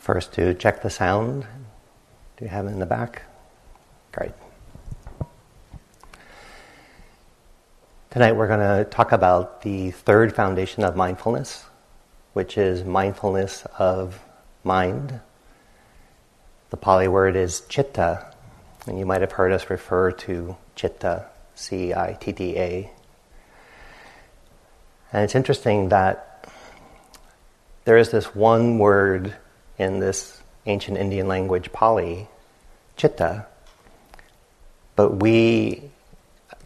First, to check the sound. Do you have it in the back? Great. Tonight we're going to talk about the third foundation of mindfulness, which is mindfulness of mind. The Pali word is citta, and you might have heard us refer to citta, C I T T A. And it's interesting that there is this one word in this ancient Indian language, Pali, chitta, but we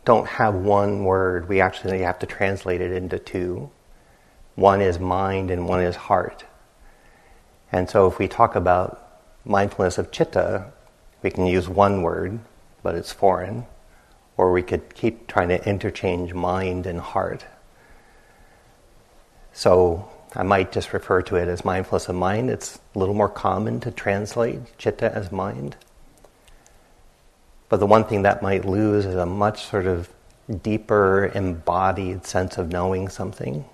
don't have one word. We actually have to translate it into two. One is mind and one is heart. And so if we talk about mindfulness of chitta, we can use one word, but it's foreign. Or we could keep trying to interchange mind and heart. So I might just refer to it as mindfulness of mind. It's a little more common to translate chitta as mind. But the one thing that might lose is a much sort of deeper, embodied sense of knowing something,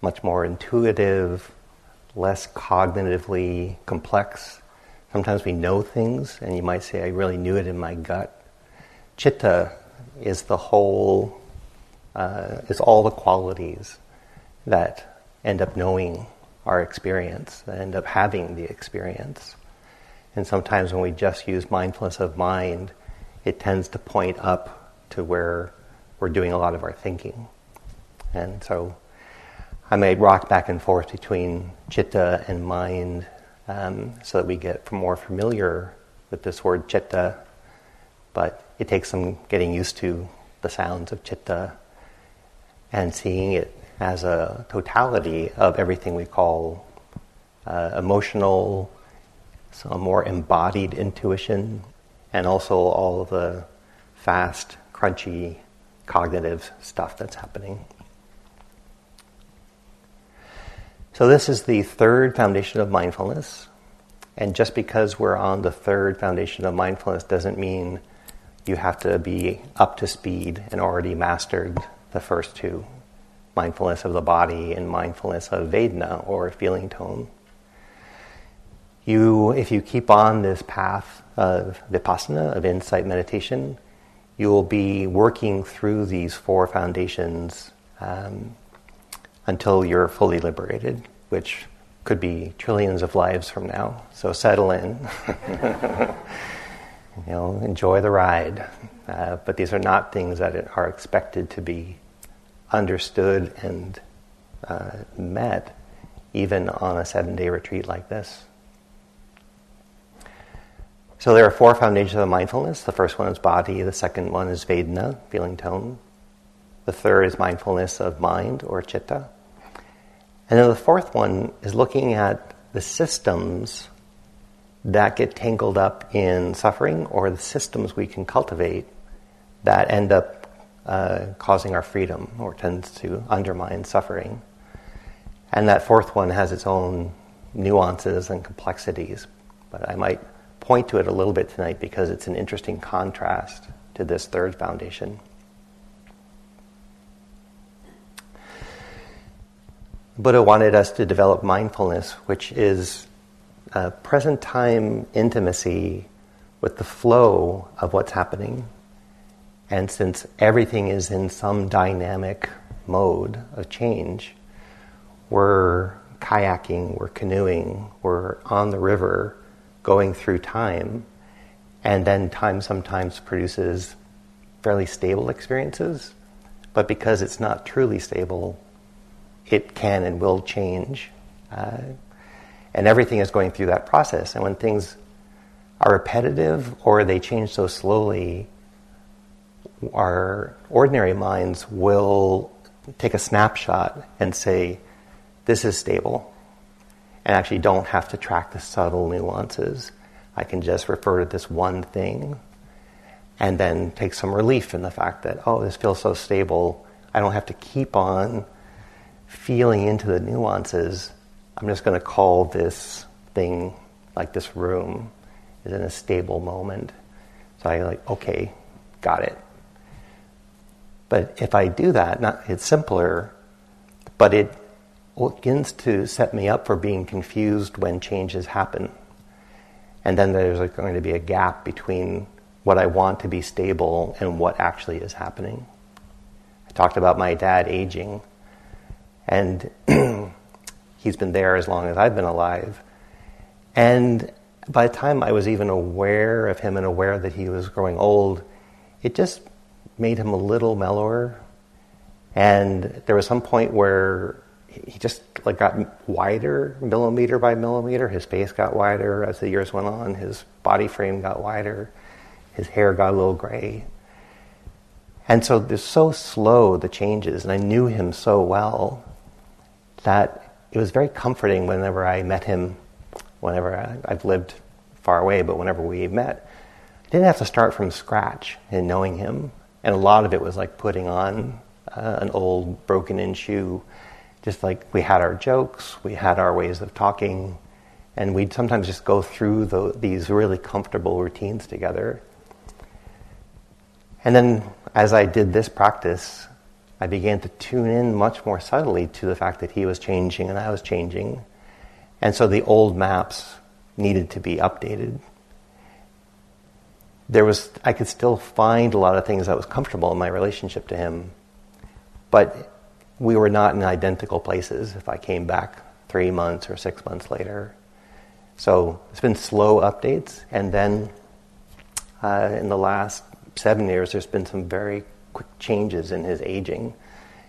much more intuitive, less cognitively complex. Sometimes we know things, and you might say, I really knew it in my gut. Chitta is the whole, uh, is all the qualities that end up knowing our experience, end up having the experience. And sometimes when we just use mindfulness of mind, it tends to point up to where we're doing a lot of our thinking. And so I may rock back and forth between chitta and mind um, so that we get more familiar with this word chitta, but it takes some getting used to the sounds of chitta and seeing it as a totality of everything we call uh, emotional, so more embodied intuition, and also all the fast, crunchy, cognitive stuff that's happening. So, this is the third foundation of mindfulness. And just because we're on the third foundation of mindfulness doesn't mean you have to be up to speed and already mastered the first two mindfulness of the body and mindfulness of Vedana or feeling tone. You, if you keep on this path of vipassana, of insight meditation, you will be working through these four foundations um, until you're fully liberated, which could be trillions of lives from now. So settle in. you know, enjoy the ride. Uh, but these are not things that are expected to be understood and uh, met even on a seven day retreat like this. So there are four foundations of mindfulness. The first one is body, the second one is Vedana, feeling tone. The third is mindfulness of mind or chitta. And then the fourth one is looking at the systems that get tangled up in suffering or the systems we can cultivate that end up uh, causing our freedom or tends to undermine suffering. And that fourth one has its own nuances and complexities, but I might point to it a little bit tonight because it's an interesting contrast to this third foundation. Buddha wanted us to develop mindfulness, which is present time intimacy with the flow of what's happening and since everything is in some dynamic mode of change, we're kayaking, we're canoeing, we're on the river going through time, and then time sometimes produces fairly stable experiences, but because it's not truly stable, it can and will change. Uh, and everything is going through that process. And when things are repetitive or they change so slowly, our ordinary minds will take a snapshot and say, this is stable, and actually don't have to track the subtle nuances. I can just refer to this one thing and then take some relief in the fact that, oh, this feels so stable. I don't have to keep on feeling into the nuances. I'm just going to call this thing, like this room, is in a stable moment. So I like, okay, got it. But if I do that, not, it's simpler, but it begins to set me up for being confused when changes happen. And then there's going to be a gap between what I want to be stable and what actually is happening. I talked about my dad aging, and he's been there as long as I've been alive. And by the time I was even aware of him and aware that he was growing old, it just made him a little mellower. And there was some point where he just like got wider, millimeter by millimeter. His face got wider as the years went on. His body frame got wider. His hair got a little gray. And so they're so slow, the changes, and I knew him so well that it was very comforting whenever I met him, whenever I, I've lived far away, but whenever we met, I didn't have to start from scratch in knowing him. And a lot of it was like putting on uh, an old broken in shoe. Just like we had our jokes, we had our ways of talking, and we'd sometimes just go through the, these really comfortable routines together. And then as I did this practice, I began to tune in much more subtly to the fact that he was changing and I was changing. And so the old maps needed to be updated. There was, I could still find a lot of things that was comfortable in my relationship to him, but we were not in identical places if I came back three months or six months later. So it's been slow updates, and then uh, in the last seven years, there's been some very quick changes in his aging,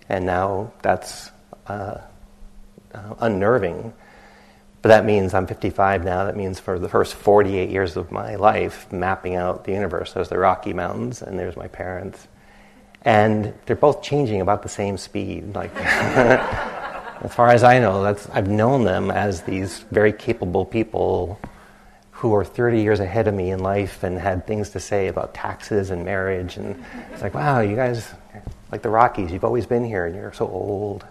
and now that's uh, uh, unnerving. But that means I'm 55 now. That means for the first 48 years of my life, mapping out the universe, there's the Rocky Mountains, and there's my parents, and they're both changing about the same speed. Like, as far as I know, that's I've known them as these very capable people who are 30 years ahead of me in life and had things to say about taxes and marriage. And it's like, wow, you guys, like the Rockies, you've always been here and you're so old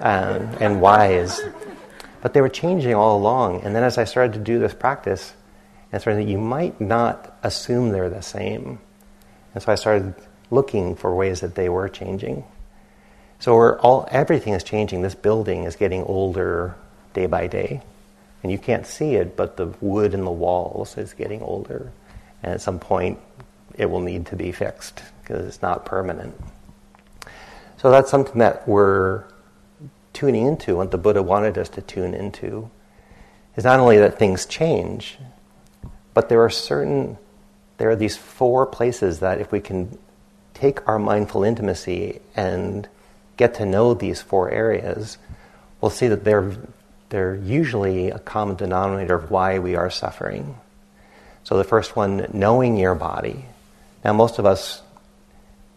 um, and wise. But they were changing all along. And then as I started to do this practice, and started you might not assume they're the same. And so I started looking for ways that they were changing. So we're all everything is changing. This building is getting older day by day. And you can't see it, but the wood in the walls is getting older. And at some point, it will need to be fixed because it's not permanent. So that's something that we're tuning into, what the Buddha wanted us to tune into, is not only that things change, but there are certain, there are these four places that if we can take our mindful intimacy and get to know these four areas, we'll see that they're they're usually a common denominator of why we are suffering. So the first one, knowing your body. Now, most of us,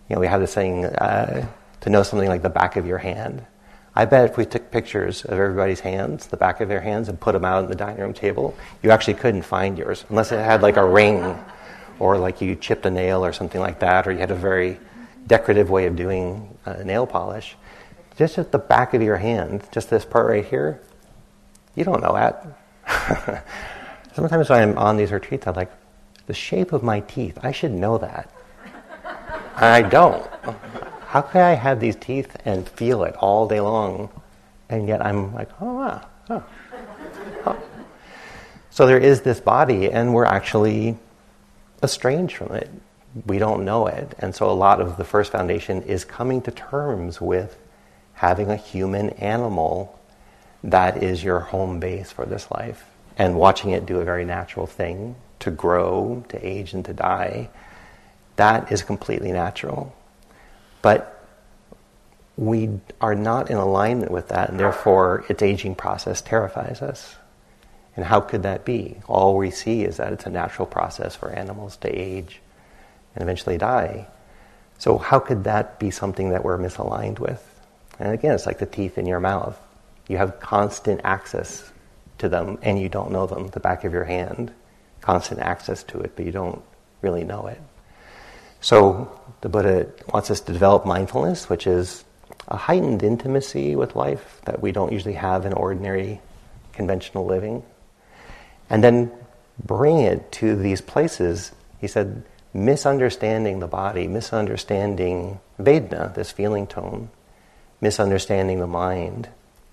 you know, we have this saying uh, to know something like the back of your hand. I bet if we took pictures of everybody's hands, the back of their hands, and put them out on the dining room table, you actually couldn't find yours unless it had like a ring or like you chipped a nail or something like that, or you had a very decorative way of doing uh, nail polish. Just at the back of your hand, just this part right here, you don't know that. Sometimes when I'm on these retreats, I'm like, the shape of my teeth, I should know that. I don't. How can I have these teeth and feel it all day long? And yet I'm like, oh. Oh, oh. So there is this body, and we're actually estranged from it. We don't know it. And so a lot of the first foundation is coming to terms with having a human animal that is your home base for this life. And watching it do a very natural thing to grow, to age, and to die, that is completely natural. But we are not in alignment with that, and therefore its aging process terrifies us. And how could that be? All we see is that it's a natural process for animals to age and eventually die. So, how could that be something that we're misaligned with? And again, it's like the teeth in your mouth. You have constant access to them and you don't know them, the back of your hand, constant access to it, but you don't really know it. So the Buddha wants us to develop mindfulness, which is a heightened intimacy with life that we don't usually have in ordinary conventional living. And then bring it to these places. He said, misunderstanding the body, misunderstanding Vedana, this feeling tone, misunderstanding the mind,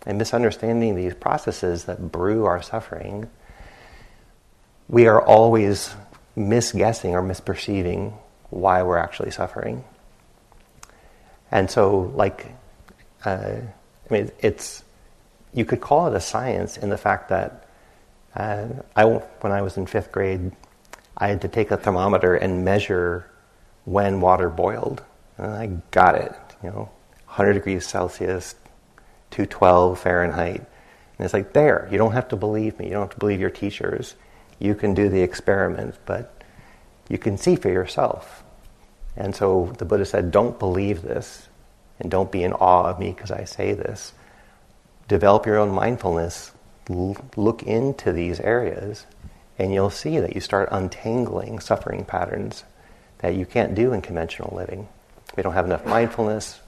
and misunderstanding these processes that brew our suffering, we are always misguessing or misperceiving why we're actually suffering. And so, like, uh, I mean, it's you could call it a science in the fact that uh, I, when I was in fifth grade, I had to take a thermometer and measure when water boiled. And I got it, you know, 100 degrees Celsius, 212 Fahrenheit. And it's like, there, you don't have to believe me. You don't have to believe your teachers. You can do the experiment, but you can see for yourself. And so the Buddha said, don't believe this and don't be in awe of me because I say this. Develop your own mindfulness. L- look into these areas, and you'll see that you start untangling suffering patterns that you can't do in conventional living. We don't have enough mindfulness,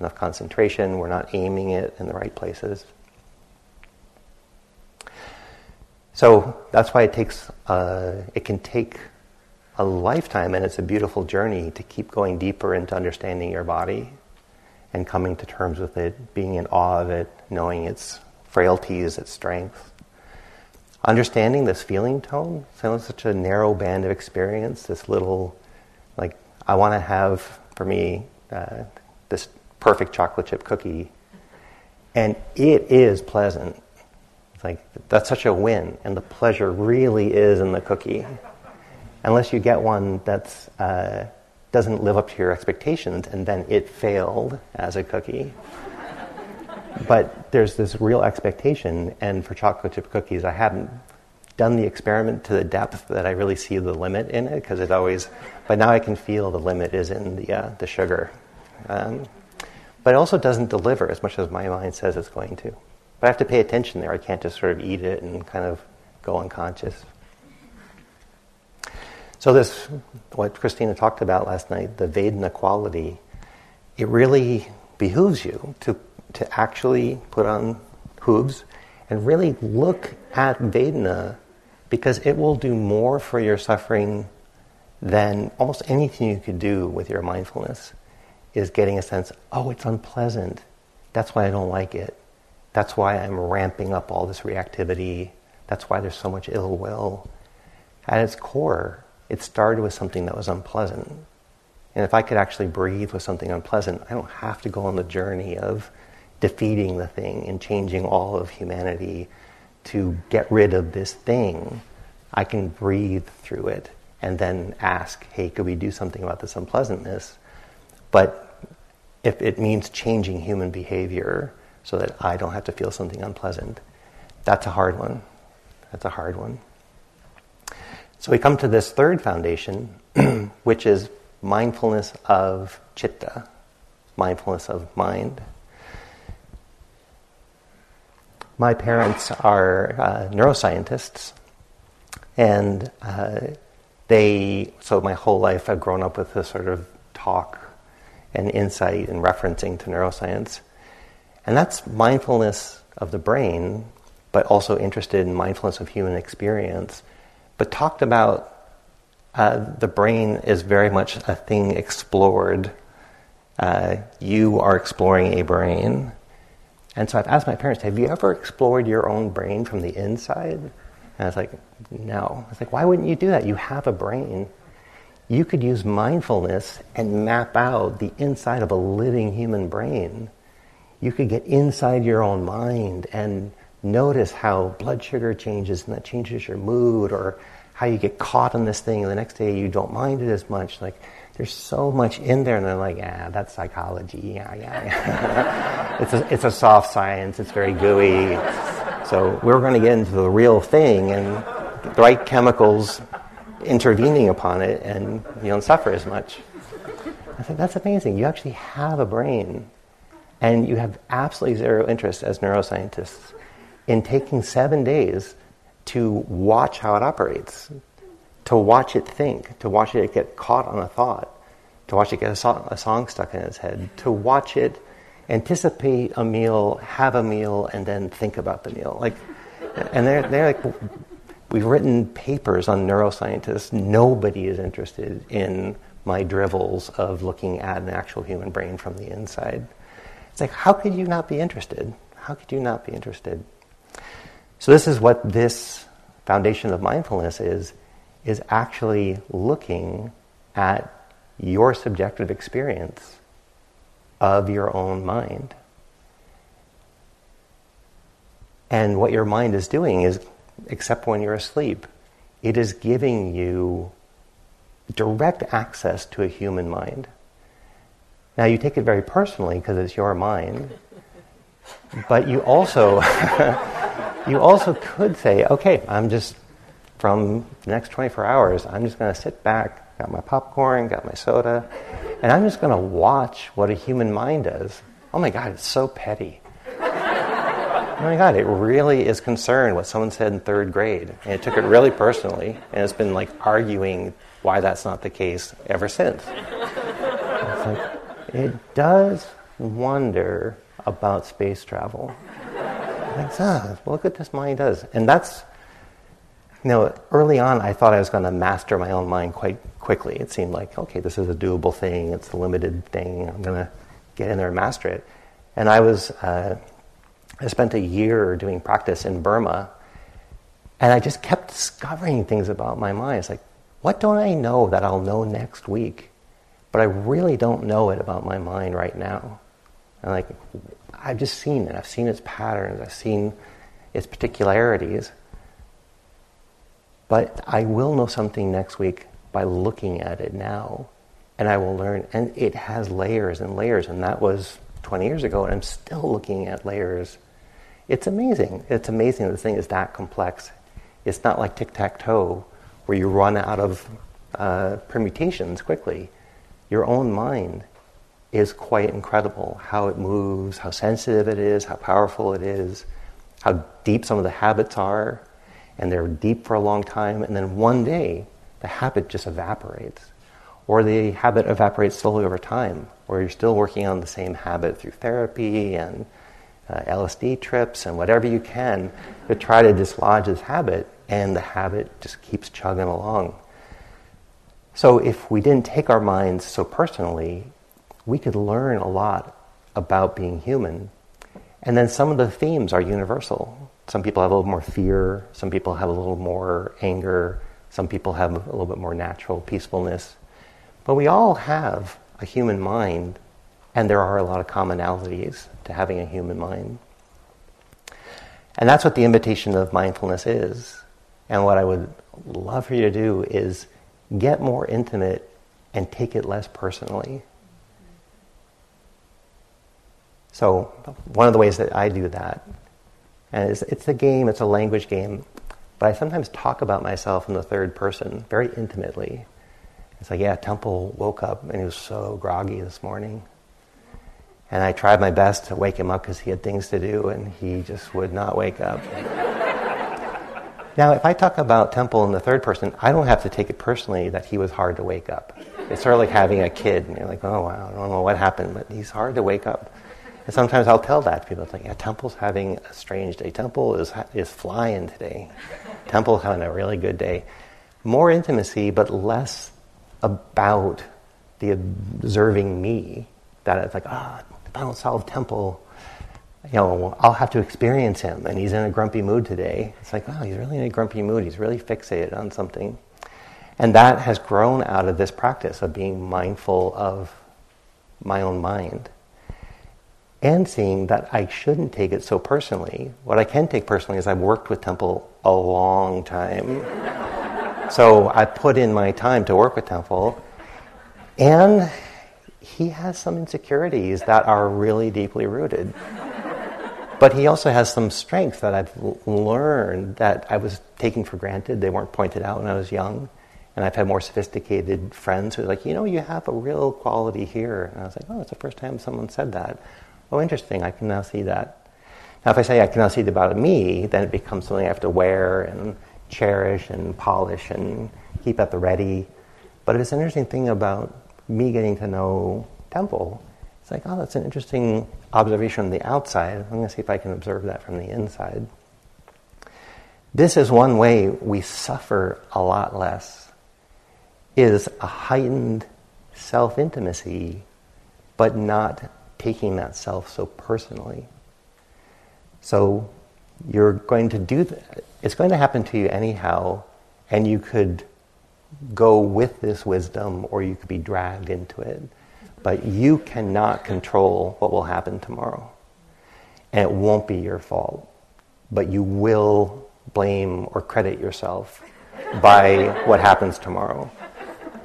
enough concentration, we're not aiming it in the right places. So that's why it takes, uh, it can take a lifetime, and it's a beautiful journey to keep going deeper into understanding your body and coming to terms with it, being in awe of it, knowing its frailties, its strengths. Understanding this feeling tone sounds such a narrow band of experience, this little, like, I want to have, for me, uh, this perfect chocolate chip cookie. And it is pleasant. It's like, that's such a win. And the pleasure really is in the cookie. Unless you get one that uh, doesn't live up to your expectations, and then it failed as a cookie. but there's this real expectation, and for chocolate chip cookies, I haven't done the experiment to the depth that I really see the limit in it because it always. But now I can feel the limit is in the uh, the sugar, um, but it also doesn't deliver as much as my mind says it's going to. But I have to pay attention there. I can't just sort of eat it and kind of go unconscious. So this, what Christina talked about last night, the Vedana quality, it really behooves you to, to actually put on hooves and really look at Vedana because it will do more for your suffering than almost anything you could do with your mindfulness is getting a sense, oh, it's unpleasant. That's why I don't like it. That's why I'm ramping up all this reactivity. That's why there's so much ill will. At its core, it started with something that was unpleasant. And if I could actually breathe with something unpleasant, I don't have to go on the journey of defeating the thing and changing all of humanity to get rid of this thing. I can breathe through it and then ask, hey, could we do something about this unpleasantness? But if it means changing human behavior so that I don't have to feel something unpleasant, that's a hard one. That's a hard one. So we come to this third foundation, which is mindfulness of chitta, mindfulness of mind. My parents are uh, neuroscientists, and uh, they, so my whole life I've grown up with this sort of talk and insight and referencing to neuroscience. And that's mindfulness of the brain, but also interested in mindfulness of human experience but talked about uh, the brain is very much a thing explored. Uh, you are exploring a brain. And so I've asked my parents, have you ever explored your own brain from the inside? And I was like, no. I was like, why wouldn't you do that? You have a brain. You could use mindfulness and map out the inside of a living human brain. You could get inside your own mind and notice how blood sugar changes and that changes your mood or how you get caught in this thing and the next day you don't mind it as much. Like, there's so much in there and they're like, ah, that's psychology. Yeah, yeah, yeah. it's, a, it's a soft science. It's very gooey. So we're going to get into the real thing and the right chemicals intervening upon it and you don't suffer as much. I think that's amazing. You actually have a brain and you have absolutely zero interest as neuroscientists in taking seven days to watch how it operates, to watch it think, to watch it get caught on a thought, to watch it get a, so- a song stuck in its head, to watch it anticipate a meal, have a meal, and then think about the meal. Like, and they're, they're like, we've written papers on neuroscientists. Nobody is interested in my dribbles of looking at an actual human brain from the inside. It's like, how could you not be interested? How could you not be interested? So this is what this foundation of mindfulness is, is actually looking at your subjective experience of your own mind. And what your mind is doing is, except when you're asleep, it is giving you direct access to a human mind. Now, you take it very personally because it's your mind, but you also, you also could say, okay, I'm just, from the next 24 hours, I'm just going to sit back, got my popcorn, got my soda, and I'm just going to watch what a human mind does. Oh my God, it's so petty. oh my God, it really is concerned what someone said in third grade. And it took it really personally, and it's been like arguing why that's not the case ever since. Like, it does wonder about space travel. Like, ah, look what this mind does. And that's, you know, early on I thought I was going to master my own mind quite quickly. It seemed like, okay, this is a doable thing, it's a limited thing, I'm going to get in there and master it. And I was, uh, I spent a year doing practice in Burma, and I just kept discovering things about my mind. It's like, what don't I know that I'll know next week? But I really don't know it about my mind right now. And like, I've just seen it. I've seen its patterns. I've seen its particularities. But I will know something next week by looking at it now. And I will learn. And it has layers and layers. And that was 20 years ago. And I'm still looking at layers. It's amazing. It's amazing the thing is that complex. It's not like tic tac toe where you run out of uh, permutations quickly. Your own mind is quite incredible how it moves, how sensitive it is, how powerful it is, how deep some of the habits are, and they're deep for a long time, and then one day the habit just evaporates. Or the habit evaporates slowly over time, or you're still working on the same habit through therapy and uh, LSD trips and whatever you can to try to dislodge this habit, and the habit just keeps chugging along. So, if we didn't take our minds so personally, we could learn a lot about being human. And then some of the themes are universal. Some people have a little more fear, some people have a little more anger, some people have a little bit more natural peacefulness. But we all have a human mind, and there are a lot of commonalities to having a human mind. And that's what the invitation of mindfulness is. And what I would love for you to do is get more intimate and take it less personally. So, one of the ways that I do that, and it's, it's a game, it's a language game, but I sometimes talk about myself in the third person very intimately. It's like, yeah, Tempel woke up and he was so groggy this morning. And I tried my best to wake him up because he had things to do, and he just would not wake up. now, if I talk about Tempel in the third person, I don't have to take it personally that he was hard to wake up. It's sort of like having a kid, and you're like, oh, wow, I don't know what happened, but he's hard to wake up. And sometimes I'll tell that to people. It's like, yeah, Tempel's having a strange day. Tempel is, is flying today. Tempel's having a really good day. More intimacy, but less about the observing me. That it's like, ah, oh, if I don't solve Tempel, you know, I'll have to experience him. And he's in a grumpy mood today. It's like, wow, he's really in a grumpy mood. He's really fixated on something. And that has grown out of this practice of being mindful of my own mind and seeing that I shouldn't take it so personally. What I can take personally is I've worked with Tempel a long time. so I put in my time to work with Tempel, and he has some insecurities that are really deeply rooted. But he also has some strengths that I've learned that I was taking for granted. They weren't pointed out when I was young. And I've had more sophisticated friends who are like, you know, you have a real quality here. And I was like, oh, it's the first time someone said that oh, interesting, I can now see that. Now, if I say I can now see it about me, then it becomes something I have to wear and cherish and polish and keep at the ready. But it's an interesting thing about me getting to know Tempel. It's like, oh, that's an interesting observation on the outside. I'm going to see if I can observe that from the inside. This is one way we suffer a lot less, is a heightened self-intimacy, but not taking that self so personally. So you're going to do that. It's going to happen to you anyhow, and you could go with this wisdom or you could be dragged into it. But you cannot control what will happen tomorrow. And it won't be your fault. But you will blame or credit yourself by what happens tomorrow.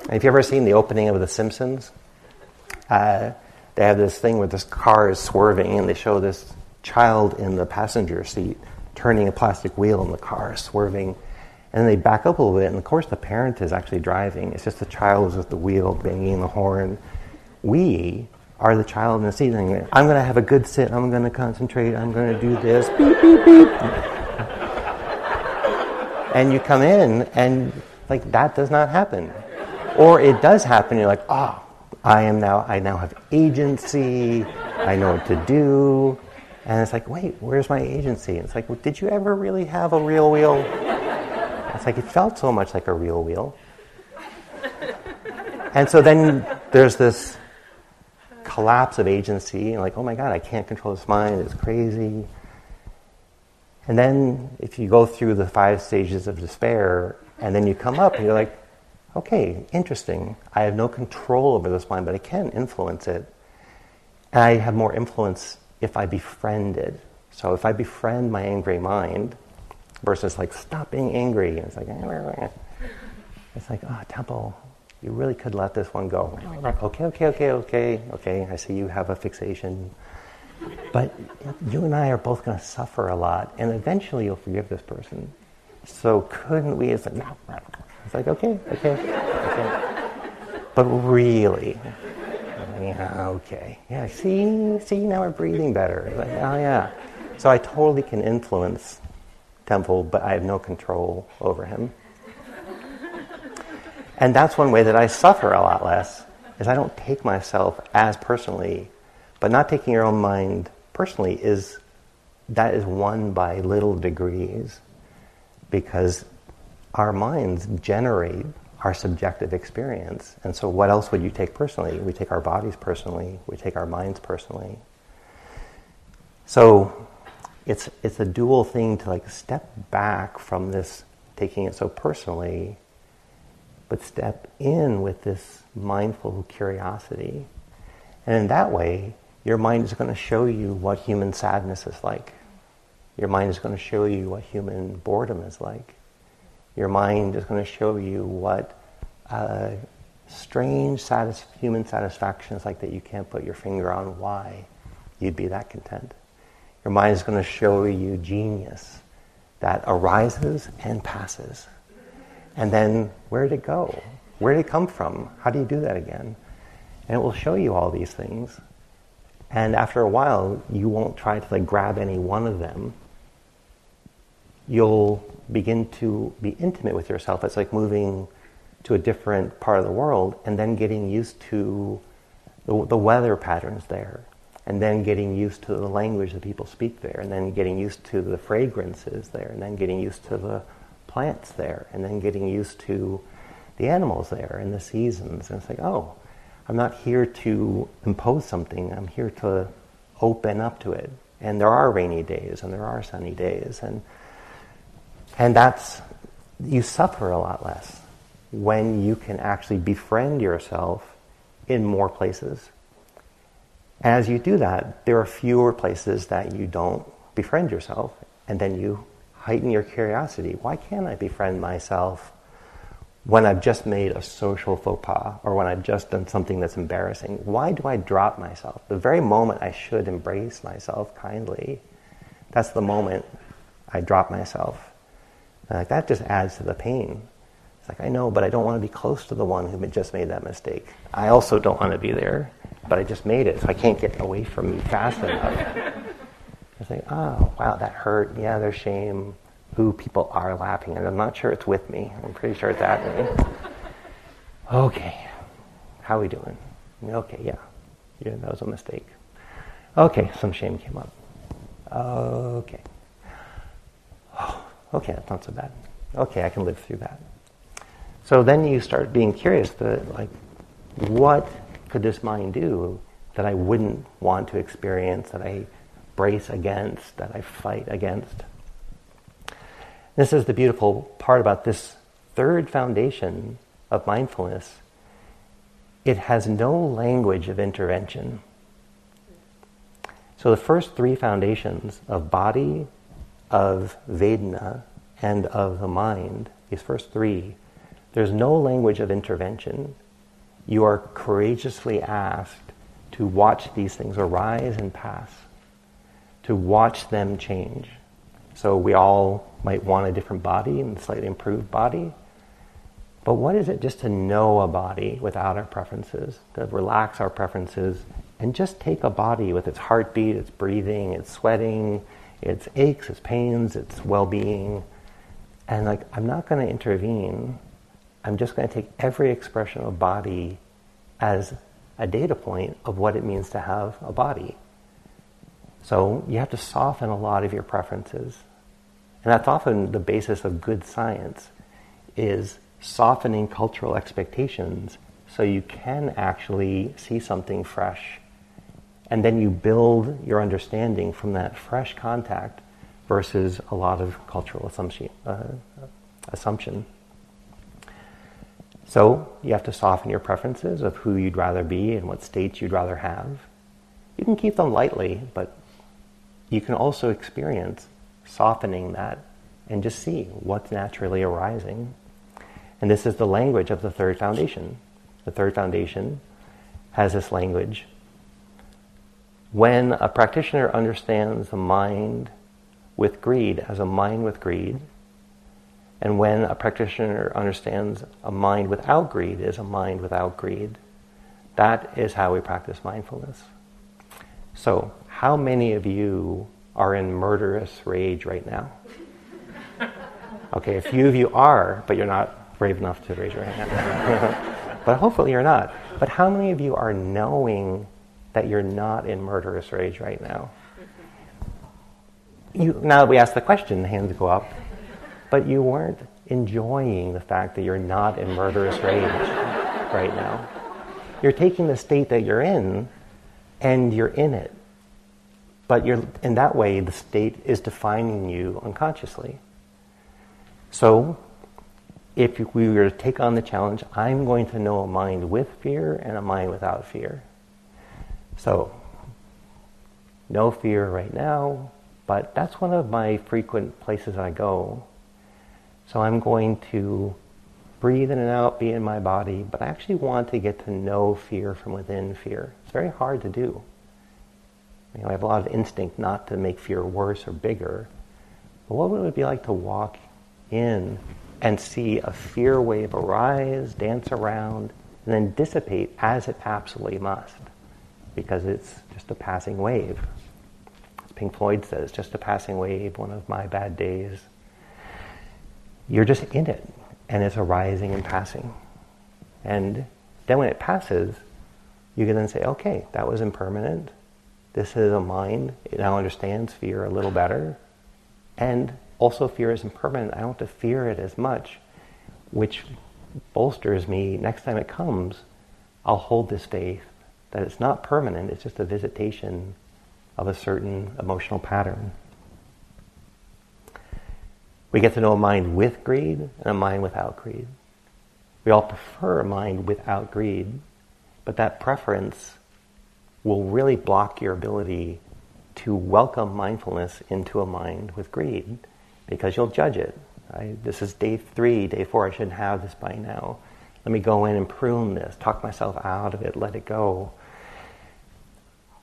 Have you ever seen the opening of The Simpsons? Uh, they have this thing where this car is swerving and they show this child in the passenger seat turning a plastic wheel in the car, swerving. And they back up a little bit, and of course, the parent is actually driving. It's just the child is with the wheel, banging the horn. We are the child in the seat. And I'm going to have a good sit. I'm going to concentrate. I'm going to do this. Beep, beep, beep. and you come in, and like that does not happen. Or it does happen. You're like, oh, I am now. I now have agency. I know what to do. And it's like, wait, where's my agency? And it's like, well, did you ever really have a real wheel? It's like, it felt so much like a real wheel. And so then there's this collapse of agency, and like, oh my God, I can't control this mind, it's crazy. And then if you go through the five stages of despair, and then you come up and you're like, okay, interesting. I have no control over this mind, but I can influence it. And I have more influence if I befriend it. So if I befriend my angry mind versus like, stop being angry, and it's like, it's like, oh, Tempel, you really could let this one go. Okay, okay, okay, okay, okay, I see you have a fixation. But you and I are both going to suffer a lot, and eventually you'll forgive this person. So couldn't we? It's like, no. It's like, okay, okay, okay. But really, yeah, okay. Yeah, see, see, now we're breathing better. Like, oh, yeah. So I totally can influence Tempel, but I have no control over him. And that's one way that I suffer a lot less, is I don't take myself as personally. But not taking your own mind personally is, that is won by little degrees. Because our minds generate our subjective experience. And so, what else would you take personally? We take our bodies personally, we take our minds personally. So, it's, it's a dual thing to like step back from this taking it so personally, but step in with this mindful curiosity. And in that way, your mind is going to show you what human sadness is like. Your mind is going to show you what human boredom is like your mind is going to show you what uh, strange satis- human satisfaction is like that you can't put your finger on why you'd be that content. Your mind is going to show you genius that arises and passes. And then where did it go? Where did it come from? How do you do that again? And it will show you all these things. And after a while, you won't try to like grab any one of them. You'll begin to be intimate with yourself. It's like moving to a different part of the world and then getting used to the, the weather patterns there and then getting used to the language that people speak there, and then getting used to the fragrances there, and then getting used to the plants there, and then getting used to the animals there and the seasons. And it's like, oh, I'm not here to impose something, I'm here to open up to it. And there are rainy days, and there are sunny days, and and that's, you suffer a lot less when you can actually befriend yourself in more places. As you do that, there are fewer places that you don't befriend yourself, and then you heighten your curiosity. Why can't I befriend myself when I've just made a social faux pas or when I've just done something that's embarrassing? Why do I drop myself? The very moment I should embrace myself kindly, that's the moment I drop myself. Like, that just adds to the pain. It's like, I know, but I don't want to be close to the one who just made that mistake. I also don't want to be there, but I just made it, so I can't get away from you fast enough. It's like, oh, wow, that hurt. Yeah, there's shame. Ooh, people are laughing, and I'm not sure it's with me. I'm pretty sure it's at me. Okay, how are we doing? Okay, yeah. Yeah, that was a mistake. Okay, some shame came up. Okay. Okay, that's not so bad. Okay, I can live through that. So then you start being curious that, like, what could this mind do that I wouldn't want to experience, that I brace against, that I fight against. This is the beautiful part about this third foundation of mindfulness. It has no language of intervention. So the first three foundations of body, of Vedana, and of the mind, these first three, there's no language of intervention. You are courageously asked to watch these things arise and pass, to watch them change. So we all might want a different body and slightly improved body. But what is it just to know a body without our preferences, to relax our preferences, and just take a body with its heartbeat, its breathing, its sweating, its aches, its pains, its well being. And like, I'm not going to intervene. I'm just going to take every expression of body as a data point of what it means to have a body. So you have to soften a lot of your preferences. And that's often the basis of good science is softening cultural expectations so you can actually see something fresh. And then you build your understanding from that fresh contact versus a lot of cultural assumption. Uh, assumption. So you have to soften your preferences of who you'd rather be and what states you'd rather have. You can keep them lightly, but you can also experience softening that and just see what's naturally arising. And this is the language of the third foundation. The third foundation has this language. When a practitioner understands the mind with greed as a mind with greed, and when a practitioner understands a mind without greed as a mind without greed, that is how we practice mindfulness. So, how many of you are in murderous rage right now? Okay, a few of you are, but you're not brave enough to raise your hand. but hopefully you're not. But how many of you are knowing that you're not in murderous rage right now? You, now that we ask the question, the hands go up, but you weren't enjoying the fact that you're not in murderous rage right now. You're taking the state that you're in and you're in it. But you're, in that way, the state is defining you unconsciously. So, if we were to take on the challenge, I'm going to know a mind with fear and a mind without fear. So, no fear right now, but that's one of my frequent places I go. So, I'm going to breathe in and out, be in my body, but I actually want to get to know fear from within fear. It's very hard to do. You know, I have a lot of instinct not to make fear worse or bigger. But what would it be like to walk in and see a fear wave arise, dance around, and then dissipate as it absolutely must, because it's just a passing wave. As Pink Floyd says, just a passing wave, one of my bad days. You're just in it, and it's arising and passing. And then when it passes, you can then say, okay, that was impermanent. This is a mind. It now understands fear a little better. And also fear is impermanent. I don't have to fear it as much, which bolsters me. Next time it comes, I'll hold this faith that it's not permanent, it's just a visitation of a certain emotional pattern. We get to know a mind with greed and a mind without greed. We all prefer a mind without greed, but that preference will really block your ability to welcome mindfulness into a mind with greed because you'll judge it. This is day three, day four, I shouldn't have this by now. Let me go in and prune this, talk myself out of it, let it go.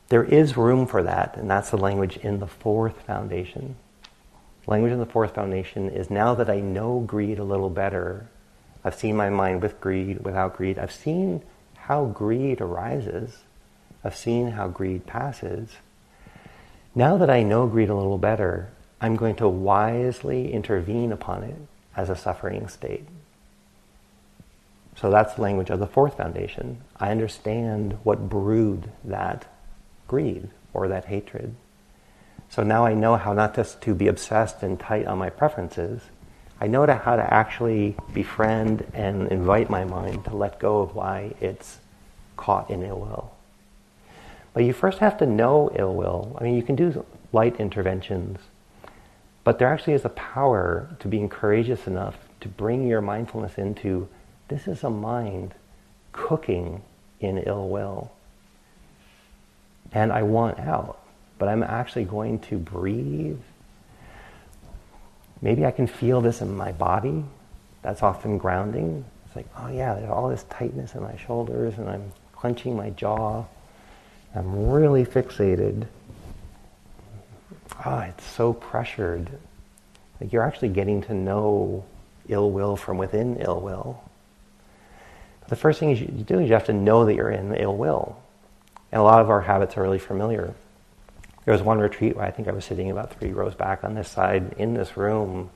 There is room for that, and that's the language in the fourth foundation. Language in the fourth foundation is now that I know greed a little better, I've seen my mind with greed, without greed, I've seen how greed arises, I've seen how greed passes. Now that I know greed a little better, I'm going to wisely intervene upon it as a suffering state. So that's the language of the fourth foundation. I understand what brewed that greed or that hatred. So now I know how not just to be obsessed and tight on my preferences. I know how to actually befriend and invite my mind to let go of why it's caught in ill will. But you first have to know ill will. I mean, you can do light interventions. But there actually is a power to being courageous enough to bring your mindfulness into this is a mind cooking in ill will. And I want out, but I'm actually going to breathe. Maybe I can feel this in my body. That's often grounding. It's like, oh yeah, there's all this tightness in my shoulders, and I'm clenching my jaw. I'm really fixated. Ah, oh, it's so pressured. Like you're actually getting to know ill will from within ill will. But the first thing you do is you have to know that you're in ill will. And a lot of our habits are really familiar. There was one retreat where I think I was sitting about three rows back on this side in this room,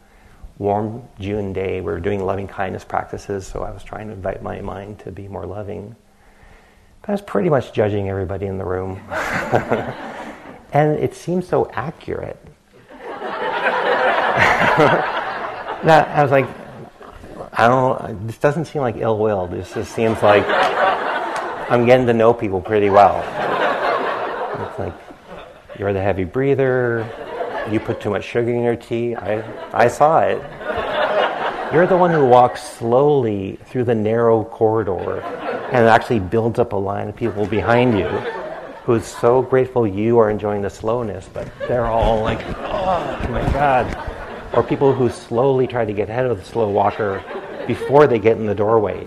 warm June day. We were doing loving kindness practices, so I was trying to invite my mind to be more loving. But I was pretty much judging everybody in the room. and it seemed so accurate. that I was like, I don't. This doesn't seem like ill will. This just seems like I'm getting to know people pretty well. It's like you're the heavy breather. You put too much sugar in your tea. I I saw it. You're the one who walks slowly through the narrow corridor and actually builds up a line of people behind you who's so grateful you are enjoying the slowness, but they're all like, oh my God or people who slowly try to get ahead of the slow walker before they get in the doorway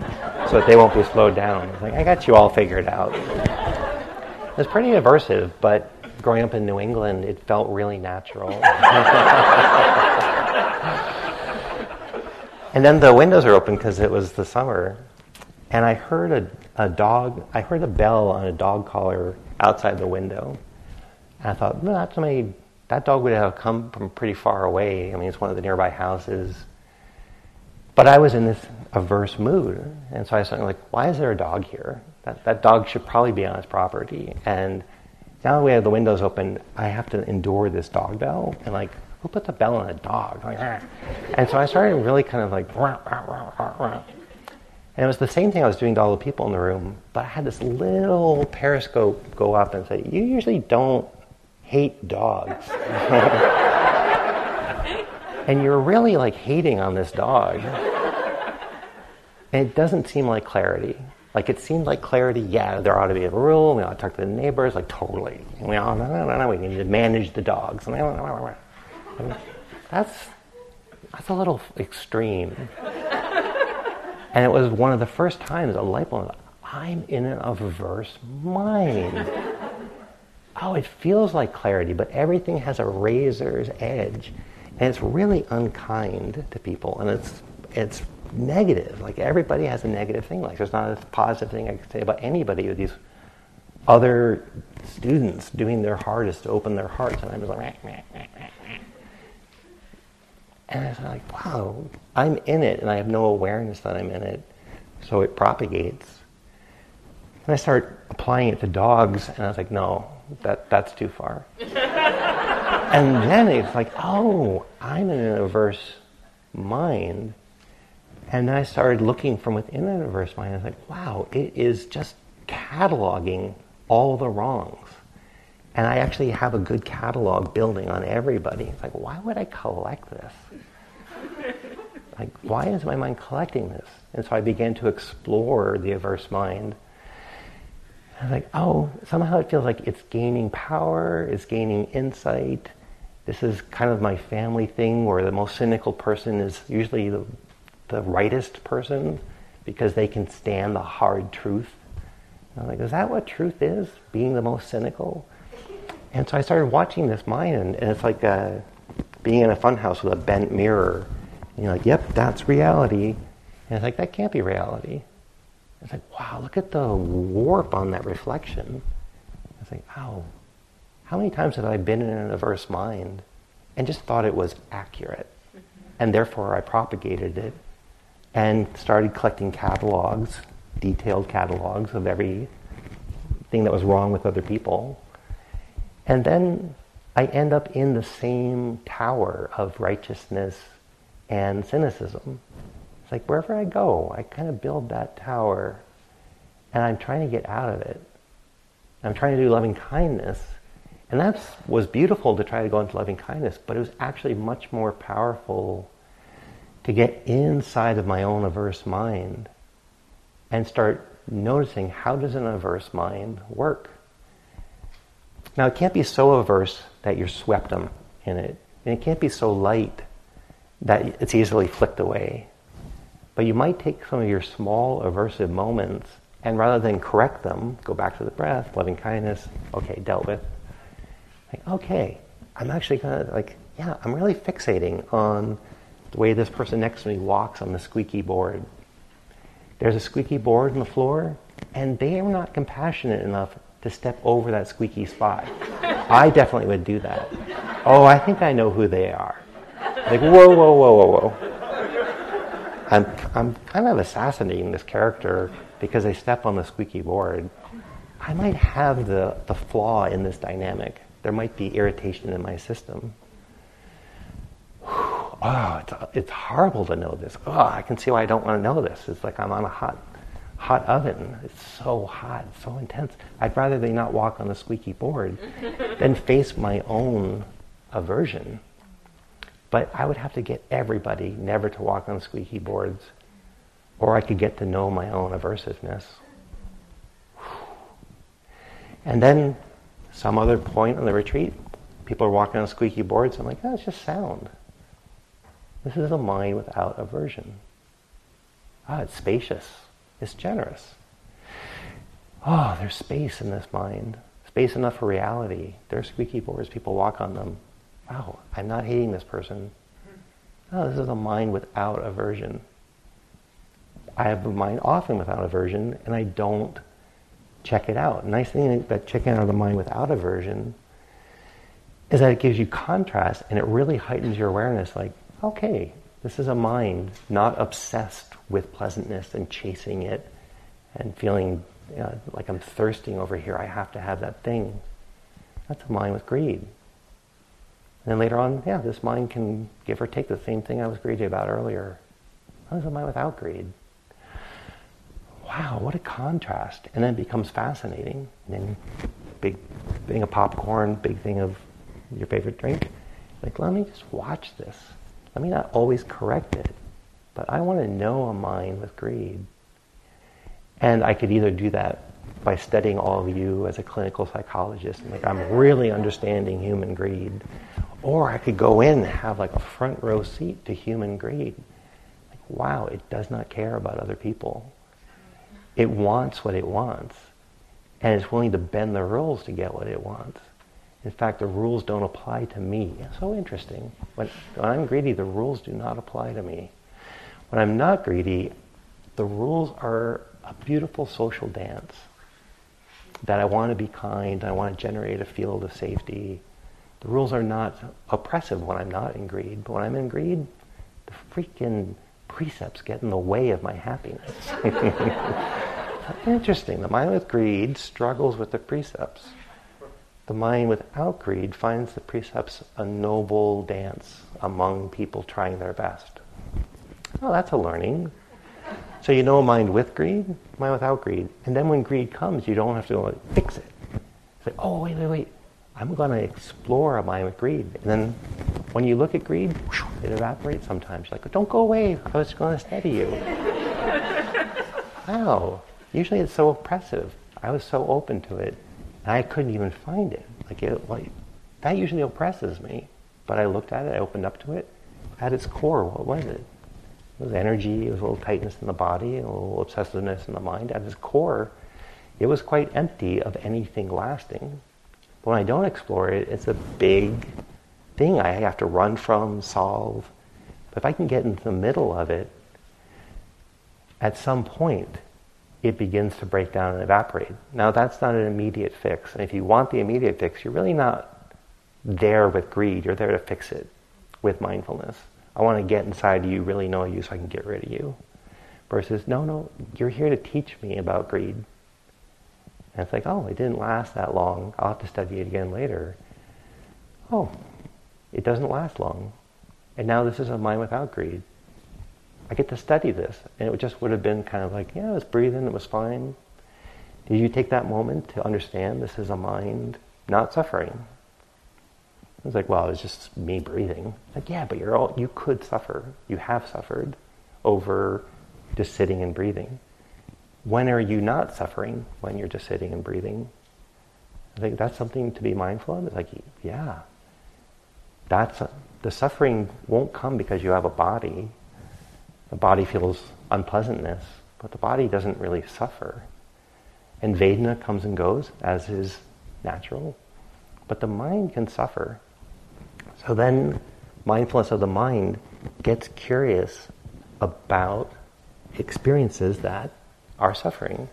so that they won't be slowed down. It's like, I got you all figured out. It's pretty aversive, but growing up in New England, it felt really natural. and then the windows are open because it was the summer. And I heard a, a dog, I heard a bell on a dog collar outside the window. And I thought, no, that's my that dog would have come from pretty far away. I mean, it's one of the nearby houses. But I was in this averse mood. And so I was like, why is there a dog here? That, that dog should probably be on his property. And now that we have the windows open, I have to endure this dog bell. And like, who put the bell on a dog? Like, ah. And so I started really kind of like, rah, rah, rah, and it was the same thing I was doing to all the people in the room, but I had this little periscope go up and say, You usually don't hate dogs. and you're really like hating on this dog. And it doesn't seem like clarity. Like it seemed like clarity, yeah, there ought to be a rule, we ought to talk to the neighbors, like totally. We all, no, no, no, no, we need to manage the dogs. That's, that's a little extreme. And it was one of the first times a light bulb, I'm in an averse mind oh, it feels like clarity, but everything has a razor's edge. And it's really unkind to people. And it's, it's negative. Like everybody has a negative thing. Like there's not a positive thing I could say about anybody with these other students doing their hardest to open their hearts. And I'm just like, meh, meh, meh, and I was like, wow, I'm in it and I have no awareness that I'm in it. So it propagates. And I start applying it to dogs, and I was like, no, that, that's too far. and then it's like, oh, I'm in an averse mind. And then I started looking from within an averse mind. I was like, wow, it is just cataloging all the wrongs. And I actually have a good catalog building on everybody. It's like, why would I collect this? like, why is my mind collecting this? And so I began to explore the averse mind I was like, oh, somehow it feels like it's gaining power, it's gaining insight. This is kind of my family thing where the most cynical person is usually the, the rightest person because they can stand the hard truth. And I'm like, is that what truth is? Being the most cynical? And so I started watching this mind, and, and it's like uh, being in a funhouse with a bent mirror. And you're like, yep, that's reality. And it's like, that can't be reality. It's like, wow, look at the warp on that reflection. I think, wow, how many times have I been in an averse mind and just thought it was accurate? Mm-hmm. And therefore I propagated it and started collecting catalogs, detailed catalogs of every thing that was wrong with other people. And then I end up in the same tower of righteousness and cynicism. It's like wherever I go, I kind of build that tower and I'm trying to get out of it. I'm trying to do loving kindness, And that was beautiful to try to go into loving kindness, but it was actually much more powerful to get inside of my own averse mind and start noticing how does an averse mind work. Now it can't be so averse that you're swept in it, and it can't be so light that it's easily flicked away. But you might take some of your small aversive moments and rather than correct them, go back to the breath, loving kindness, okay, dealt with. Like, okay, I'm actually gonna like, yeah, I'm really fixating on the way this person next to me walks on the squeaky board. There's a squeaky board on the floor, and they are not compassionate enough to step over that squeaky spot. I definitely would do that. Oh, I think I know who they are. Like, whoa, whoa, whoa, whoa, whoa. I'm, I'm kind of assassinating this character because they step on the squeaky board. I might have the, the flaw in this dynamic. There might be irritation in my system. Oh, it's, it's horrible to know this. Oh, I can see why I don't want to know this. It's like I'm on a hot, hot oven. It's so hot, so intense. I'd rather they not walk on the squeaky board than face my own aversion. But I would have to get everybody never to walk on squeaky boards, or I could get to know my own aversiveness. And then, some other point on the retreat, people are walking on squeaky boards. I'm like, oh, it's just sound. This is a mind without aversion. Ah, it's spacious. It's generous. Oh, there's space in this mind. Space enough for reality. There are squeaky boards. People walk on them. Wow, I'm not hating this person. Oh, this is a mind without aversion. I have a mind often without aversion, and I don't check it out. Nice thing about checking out of the mind without aversion is that it gives you contrast and it really heightens your awareness like, okay, this is a mind not obsessed with pleasantness and chasing it and feeling you know, like I'm thirsting over here. I have to have that thing. That's a mind with greed. And then later on, yeah, this mind can give or take the same thing I was greedy about earlier. That is a mind without greed. Wow, what a contrast. And then it becomes fascinating. And then big thing of popcorn, big thing of your favorite drink. Like, let me just watch this. Let me not always correct it, but I want to know a mind with greed. And I could either do that by studying all of you as a clinical psychologist, and like I'm really understanding human greed, or I could go in and have like a front row seat to human greed. Like, wow, it does not care about other people. It wants what it wants, and it's willing to bend the rules to get what it wants. In fact, the rules don't apply to me. So interesting. When, when, I'm greedy, the rules do not apply to me. When I'm not greedy, the rules are a beautiful social dance. That I want to be kind, I want to generate a field of safety. The rules are not oppressive when I'm not in greed, but when I'm in greed, the freaking precepts get in the way of my happiness. Interesting. The mind with greed struggles with the precepts. The mind without greed finds the precepts a noble dance among people trying their best. Oh, that's a learning. So you know a mind with greed, mind without greed. And then when greed comes, you don't have to like, fix it. It's like, oh, wait, wait, wait. I'm going to explore a mind with greed. And then when you look at greed, it evaporates sometimes. You're like, don't go away. I was going to steady you. wow. Usually it's so oppressive. I was so open to it. I couldn't even find it. Like, it, like that usually oppresses me. But I looked at it, I opened up to it. At its core, what was it? It was energy, it was a little tightness in the body, a little obsessiveness in the mind. At its core, it was quite empty of anything lasting. But when I don't explore it, it's a big thing I have to run from, solve. But if I can get into the middle of it, at some point, it begins to break down and evaporate. Now, that's not an immediate fix. And if you want the immediate fix, you're really not there with greed. You're there to fix it with mindfulness. I want to get inside you, really know you, so I can get rid of you. Versus, no, no, you're here to teach me about greed. And it's like, oh, it didn't last that long. I'll have to study it again later. Oh, it doesn't last long. And now this is a mind without greed. I get to study this. And it just would have been kind of like, yeah, I was breathing, it was fine. Did you take that moment to understand this is a mind not suffering? I was like, well, it was just me breathing. Like, yeah, but you're all, you could suffer. You have suffered over just sitting and breathing. When are you not suffering when you're just sitting and breathing? I think that's something to be mindful of. It's like, yeah, that's a, the suffering won't come because you have a body. The body feels unpleasantness, but the body doesn't really suffer. And Vedana comes and goes, as is natural. But the mind can suffer. So then, mindfulness of the mind gets curious about experiences that are suffering.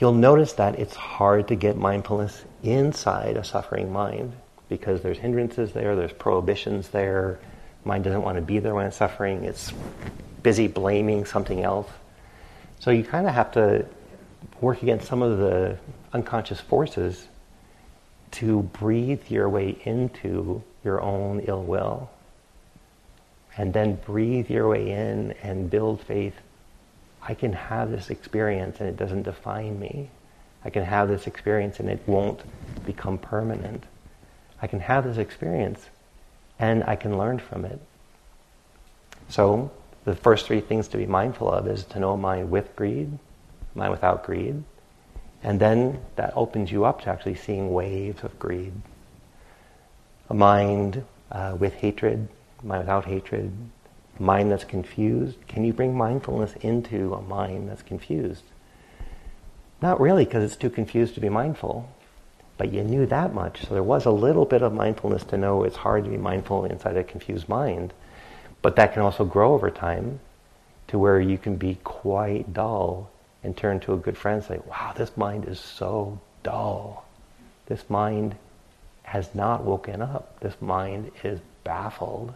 You'll notice that it's hard to get mindfulness inside a suffering mind because there's hindrances there, there's prohibitions there. Mind doesn't want to be there when it's suffering. It's busy blaming something else. So you kind of have to work against some of the unconscious forces to breathe your way into your own ill will. And then breathe your way in and build faith. I can have this experience and it doesn't define me. I can have this experience and it won't become permanent. I can have this experience and I can learn from it. So, the first three things to be mindful of is to know mind with greed, mind without greed, and then that opens you up to actually seeing waves of greed. A mind uh, with hatred, mind without hatred, mind that's confused. Can you bring mindfulness into a mind that's confused? Not really, because it's too confused to be mindful. But you knew that much, so there was a little bit of mindfulness to know it's hard to be mindful inside a confused mind. But that can also grow over time to where you can be quite dull and turn to a good friend and say, wow, this mind is so dull. This mind has not woken up. This mind is baffled.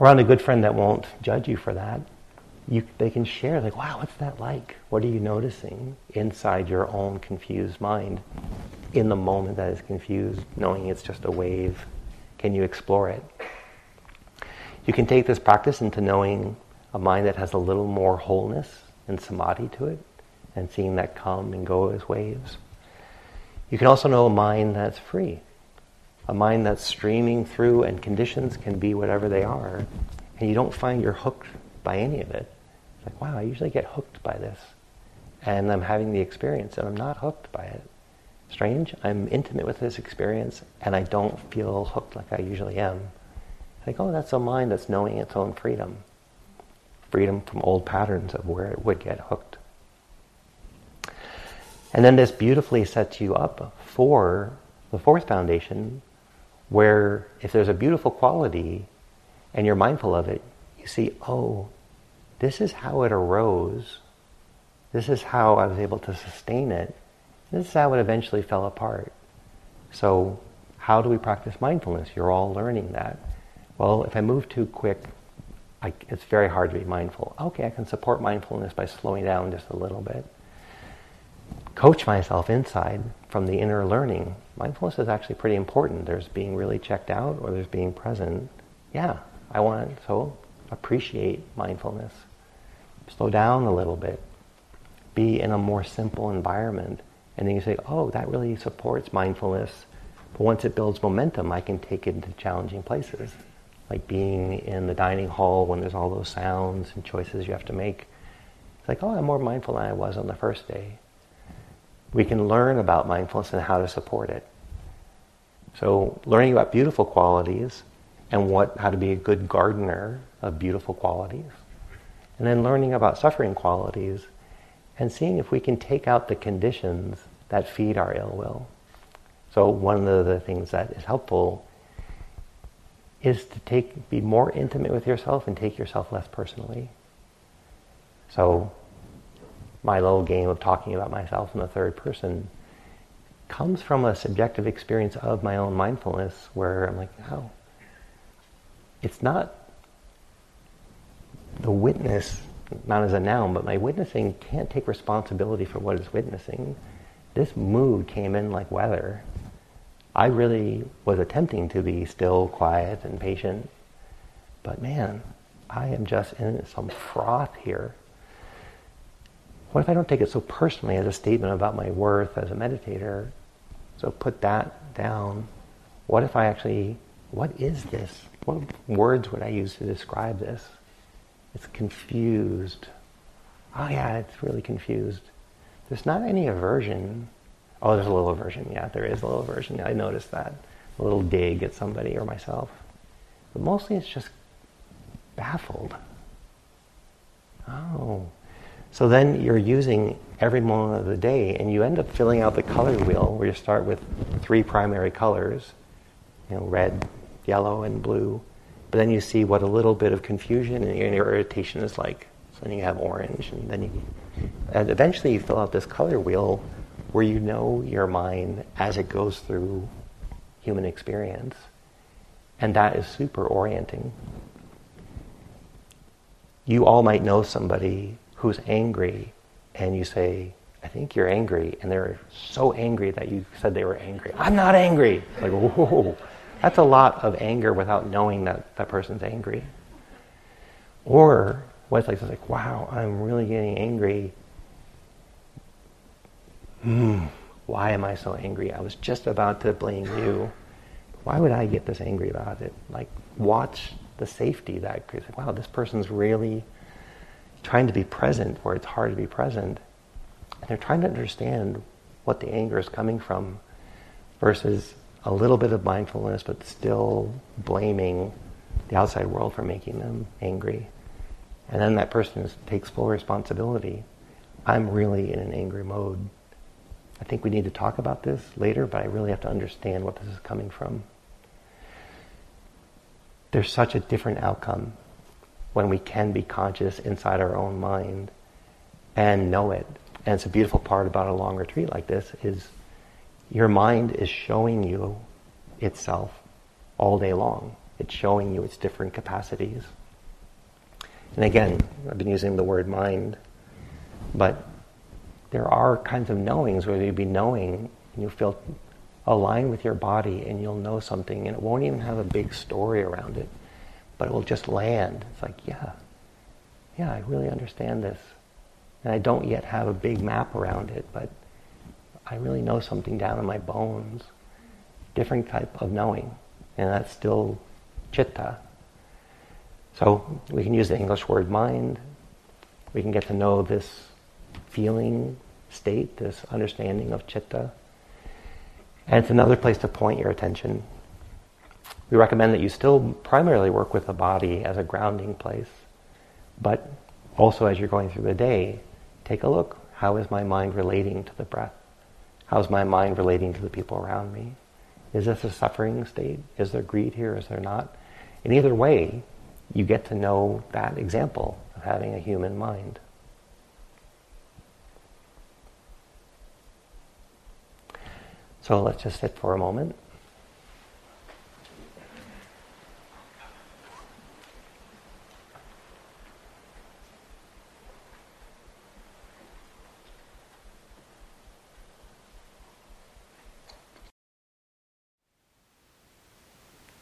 Around a good friend that won't judge you for that, you, they can share, like, wow, what's that like? What are you noticing inside your own confused mind in the moment that is confused, knowing it's just a wave? Can you explore it? You can take this practice into knowing a mind that has a little more wholeness and samadhi to it, and seeing that come and go as waves. You can also know a mind that's free, a mind that's streaming through, and conditions can be whatever they are, and you don't find you're hooked by any of it. It's like, wow, I usually get hooked by this, and I'm having the experience, and I'm not hooked by it. Strange, I'm intimate with this experience, and I don't feel hooked like I usually am. I think, oh, that's a mind that's knowing its own freedom freedom from old patterns of where it would get hooked. And then this beautifully sets you up for the fourth foundation, where if there's a beautiful quality and you're mindful of it, you see, oh, this is how it arose. This is how I was able to sustain it. This is how it eventually fell apart. So, how do we practice mindfulness? You're all learning that. Well, if I move too quick, I, it's very hard to be mindful. Okay, I can support mindfulness by slowing down just a little bit. Coach myself inside from the inner learning. Mindfulness is actually pretty important. There's being really checked out or there's being present. Yeah, I want so appreciate mindfulness. Slow down a little bit. Be in a more simple environment. And then you say, oh, that really supports mindfulness. But once it builds momentum, I can take it into challenging places like being in the dining hall when there's all those sounds and choices you have to make. It's like, oh, I'm more mindful than I was on the first day. We can learn about mindfulness and how to support it. So, learning about beautiful qualities and what, how to be a good gardener of beautiful qualities. And then learning about suffering qualities and seeing if we can take out the conditions that feed our ill will. So, one of the things that is helpful is to take be more intimate with yourself and take yourself less personally. So my little game of talking about myself in the third person comes from a subjective experience of my own mindfulness where I'm like, oh, it's not the witness, not as a noun, but my witnessing can't take responsibility for what it's witnessing. This mood came in like weather. I really was attempting to be still, quiet, and patient. But man, I am just in some froth here. What if I don't take it so personally as a statement about my worth as a meditator? So put that down. what if I actually, what is this? What words would I use to describe this? It's confused. Oh yeah, it's really confused. There's not any aversion. Oh, there's a little aversion. Yeah, there is a little aversion. I noticed that. A little dig at somebody or myself. But mostly it's just baffled. Oh. So then you're using every moment of the day and you end up filling out the color wheel where you start with three primary colors, you know, red, yellow, and blue. But then you see what a little bit of confusion and irritation is like. So then you have orange, and then you, and eventually you fill out this color wheel where you know your mind as it goes through human experience. And that is super orienting. You all might know somebody who's angry, and you say, I think you're angry, and they're so angry that you said they were angry. I'm not angry. Like, whoa. That's a lot of anger without knowing that that person's angry. Or it's like, wow, I'm really getting angry. Hmm, why am I so angry? I was just about to blame you. Why would I get this angry about it? Like, watch the safety that creates. Like, wow, this person's really trying to be present where it's hard to be present. And they're trying to understand what the anger is coming from versus a little bit of mindfulness, but still blaming the outside world for making them angry. And then that person is, takes full responsibility. I'm really in an angry mode. I think we need to talk about this later, but I really have to understand what this is coming from. There's such a different outcome when we can be conscious inside our own mind and know it. And it's a beautiful part about a long retreat like this is your mind is showing you itself all day long. It's showing you its different capacities. And again, I've been using the word mind, but there are kinds of knowings where you'll be knowing and you feel aligned with your body and you'll know something and it won't even have a big story around it, but it will just land. It's like, yeah, yeah, I really understand this. And I don't yet have a big map around it, but I really know something down in my bones. Different type of knowing. And that's still citta. So we can use the English word mind. We can get to know this feeling state, this understanding of citta. And it's another place to point your attention. We recommend that you still primarily work with the body as a grounding place, but also as you're going through the day, take a look. How is my mind relating to the breath? How's my mind relating to the people around me? Is this a suffering state? Is there greed here? Is there not? In either way, you get to know that example of having a human mind. So let's just sit for a moment.